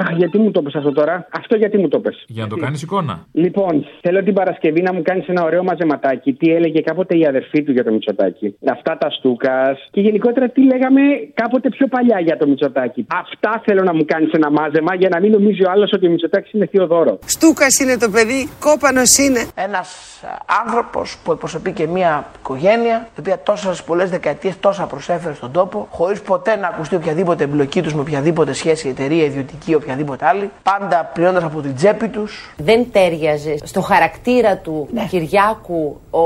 Αχ, Γιατί μου το πες αυτό τώρα; Αυτό γιατί μου το πες; Για να το κάνεις εικόνα. Λοιπόν, θέλω την Παρασκευή να μου κάνεις ένα ωραίο μαζεματάκι. Τι έλεγε κάποτε η αδερφή του για το Μητσοτάκι; Αυτά τα στούκας. Και γενικότερα τι λέγαμε κάποτε πιο παλιά για το Μητσοτάκι; Αυτά θέλω να μου κάνεις ένα μάζεμα για να μην νομίζει ο άλλος ότι ο Μητσοτάκη είναι θείο δώρο. Στούκας είναι το παιδί, κόπανος είναι. Ένας άνθρωπος που εκπροσωπεί και μια οικογένεια, η οποία τόσες πολλές δεκαετίες τόσα προσέφερε στον τόπο, χωρίς ποτέ να ακουστεί οποιαδήποτε εμπλοκή τους με οποιαδήποτε σχέση, εταιρεία, ιδιωτική, οποιαδήποτε άλλη, πάντα πληρώνοντας από την τσέπη τους. Δεν τέριαζε στο χαρακτήρα του Κυριάκου ο...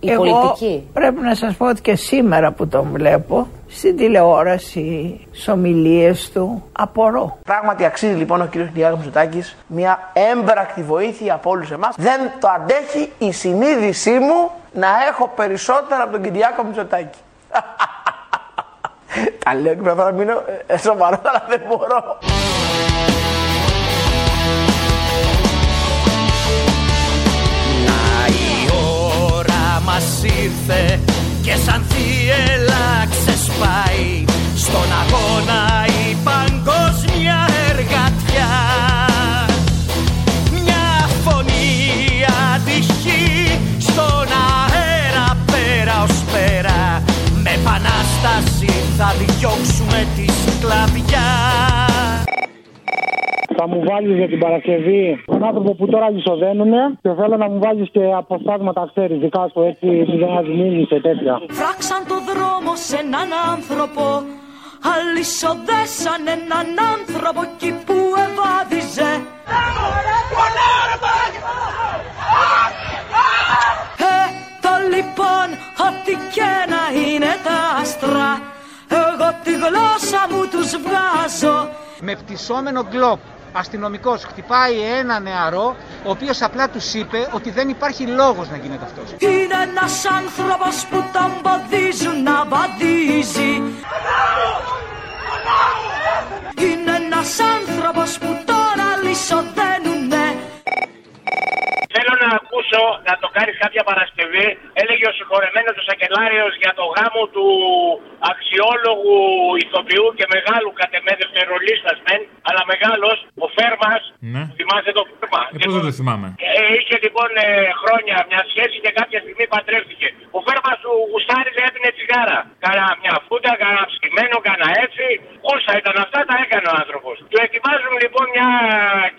η Εγώ πολιτική; Πρέπει να σας πω ότι και σήμερα που τον βλέπω στην τηλεόραση, στις ομιλίες του, απορώ. Πράγματι αξίζει λοιπόν ο κ. Κυριάκος Μητσοτάκης μια έμπρακτη βοήθεια από όλους εμάς. Δεν το αντέχει η συνείδησή μου να έχω περισσότερα από τον Κυριάκο Μητσοτάκη. Τα λέω και πρέπει να μείνω ε, σοβαρό, αλλά δεν μπορώ. Να η ώρα μας ήρθε και σαν θύελα ξεσπάει στον αγώνα η παγκόσμια εργατιά μια φωνή ατυχή στον αέρα πέρα ως πέρα με επανάσταση θα διώξουμε τη σκλαβιά. Θα μου βάλεις για την Παρασκευή. Τον άνθρωπο που τώρα λησοδένουνε και θέλω να μου βάλεις και αποσπάσματα, ξέρεις, δικά σου έτσι, να δημιουργήσει και τέτοια. Φράξαν το δρόμο σε έναν άνθρωπο Αλυσοδέσαν έναν άνθρωπο εκεί που ευάδιζε Εδώ λοιπόν ό,τι και να είναι τα άστρα Εγώ τη γλώσσα μου τους βγάζω. Με πτυσσόμενο γκλόπ αστυνομικός χτυπάει ένα νεαρό, ο οποίος απλά τους είπε ότι δεν υπάρχει λόγος να γίνεται αυτός. Είναι ένας άνθρωπος που τον ποδίζουν να βαδίζει. Νομίζει Είναι ένας άνθρωπος που τώρα λυσοδένουνε Θέλω να ακούσω να το κάνεις κάποια Παρασκευή. Έλεγε ο συγχωρεμένος ο Σακελάριος για το γάμο του αξιόλογου ηθοποιού και μεγάλου κατ' εμέ δευτερολίστα μεν, αλλά μεγάλος, ο Φέρμας. Ναι. Θυμάστε το Φέρμα; Ε, πώς δεν το θυμάμαι. Ε, είχε λοιπόν ε, χρόνια μια σχέση και κάποια στιγμή παντρεύτηκε. Ο Φέρμας του γουστάριζε, έπινε τσιγάρα. Κάνα μια φούντα, κάνα ψημένο, κάνα έτσι. Όσα ήταν αυτά τα έκανε ο άνθρωπος. Του ετοιμάζουν λοιπόν μια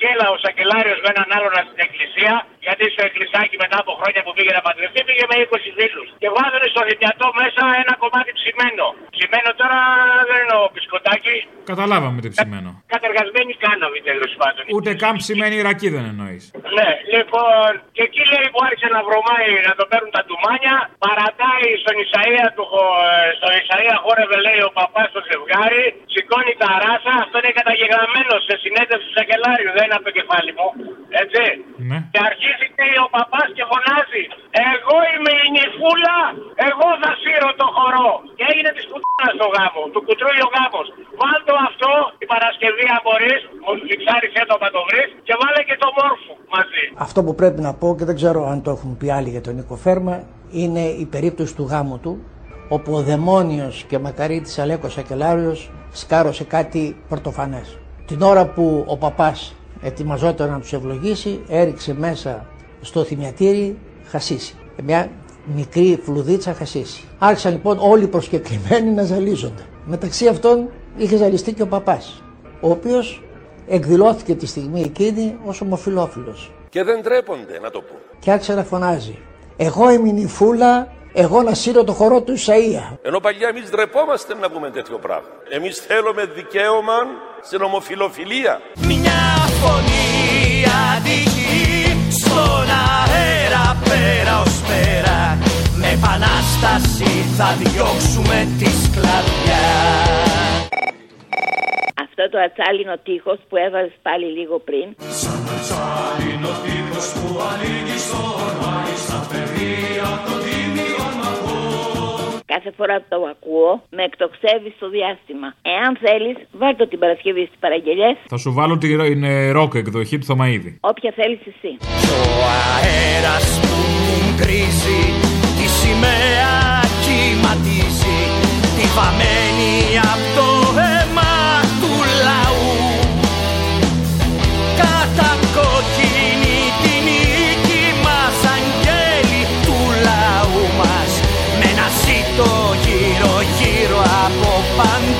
κέλα ο Σακελάριος με έναν άλλον στην εκκλησία. Γιατί στο εκκλησάκι μετά από χρόνια που πήγε να παντρευτεί πήγε με 20 φίλους. Και βάζουν στο θυμιατό μέσα ένα κομμάτι ψημένο. Ψημένο τώρα δεν εννοώ μπισκοτάκι. Καταλάβαμε τι ψημένο. Κατεργασμένη κάναβη τέλος πάντων. Ούτε καν ψημένη ρακή δεν εννοείς. Ναι, λοιπόν, και εκεί λέει που άρχισε να βρωμάει να το παίρνουν τα ντουμάνια. Παρατάει στον Ισαία του, ε, στον Ισαία χόρευε λέει ο παπάς στο ζευγάρι. Σηκώνει τα ράσα. Αυτό είναι καταγεγραμμένο σε συνέντευξη του Σακελάριου. Δεν είναι από το κεφάλι μου. Έτσι. Ναι. Και αρχίζει και ο παπάς και φωνάζει. Εγώ είμαι η νυφούλα. Εγώ θα σύρω το χορό. Και έγινε της κουτάνα στο γάμος. Του κουτρούει ο γάμος. Βάλτο αυτό την Παρασκευή αν μπορείς. Μου φιξάρισε το να το βρεις. Και βάλε και το μόρφου μαζί. Αυτό που πρέπει να πω και δεν ξέρω αν το έχουν πει άλλοι για τον Νίκο Φέρμα είναι η περίπτωση του γάμου του όπου ο δαιμόνιος και μακαρίτης Αλέκος Σακελάριος σκάρωσε κάτι πρωτοφανές. Την ώρα που ο παπάς ετοιμαζόταν να τους ευλογήσει έριξε μέσα στο θυμιατήρι χασίσι. Μια μικρή φλουδίτσα χασίσι. Άρχισαν λοιπόν όλοι οι προσκεκλημένοι να ζαλίζονται. Μεταξύ αυτών είχε ζαλιστεί και ο παπάς, ο οποίος εκδηλώθηκε τη στιγμή εκείνη ως ομοφιλόφιλος. Και δεν τρέπονται να το πούν. Και άρχισε να φωνάζει «Εγώ είμαι η νυφούλα, εγώ να σύρω το χορό του Ισαΐα». Ενώ παλιά εμείς ντρεπόμαστε να πούμε τέτοιο πράγμα. Εμείς θέλουμε δικαίωμα στην ομοφιλοφιλία. Μια φωνή αδική στον αέρα πέρα ως πέρα. Με επανάσταση θα διώξουμε τη σκλαβιά Αυτό το ατσάλινο τείχος που έβαζες πάλι λίγο πριν. Σαν ατσάλινο τείχος που ανοίγει στον Μάη Στα παιδεία των τίμιων μαχών κάθε φορά που το ακούω, με εκτοξεύει στο διάστημα. Εάν θέλεις, βάλτε την Παρασκευή στις παραγγελίε. Θα σου βάλω την ροκ εκδοχή του Θωμαίδη. Όποια θέλεις εσύ. Ο αέρας που κρίζει, τη σημαία κυματίζει, τη βαμμένη από το fun.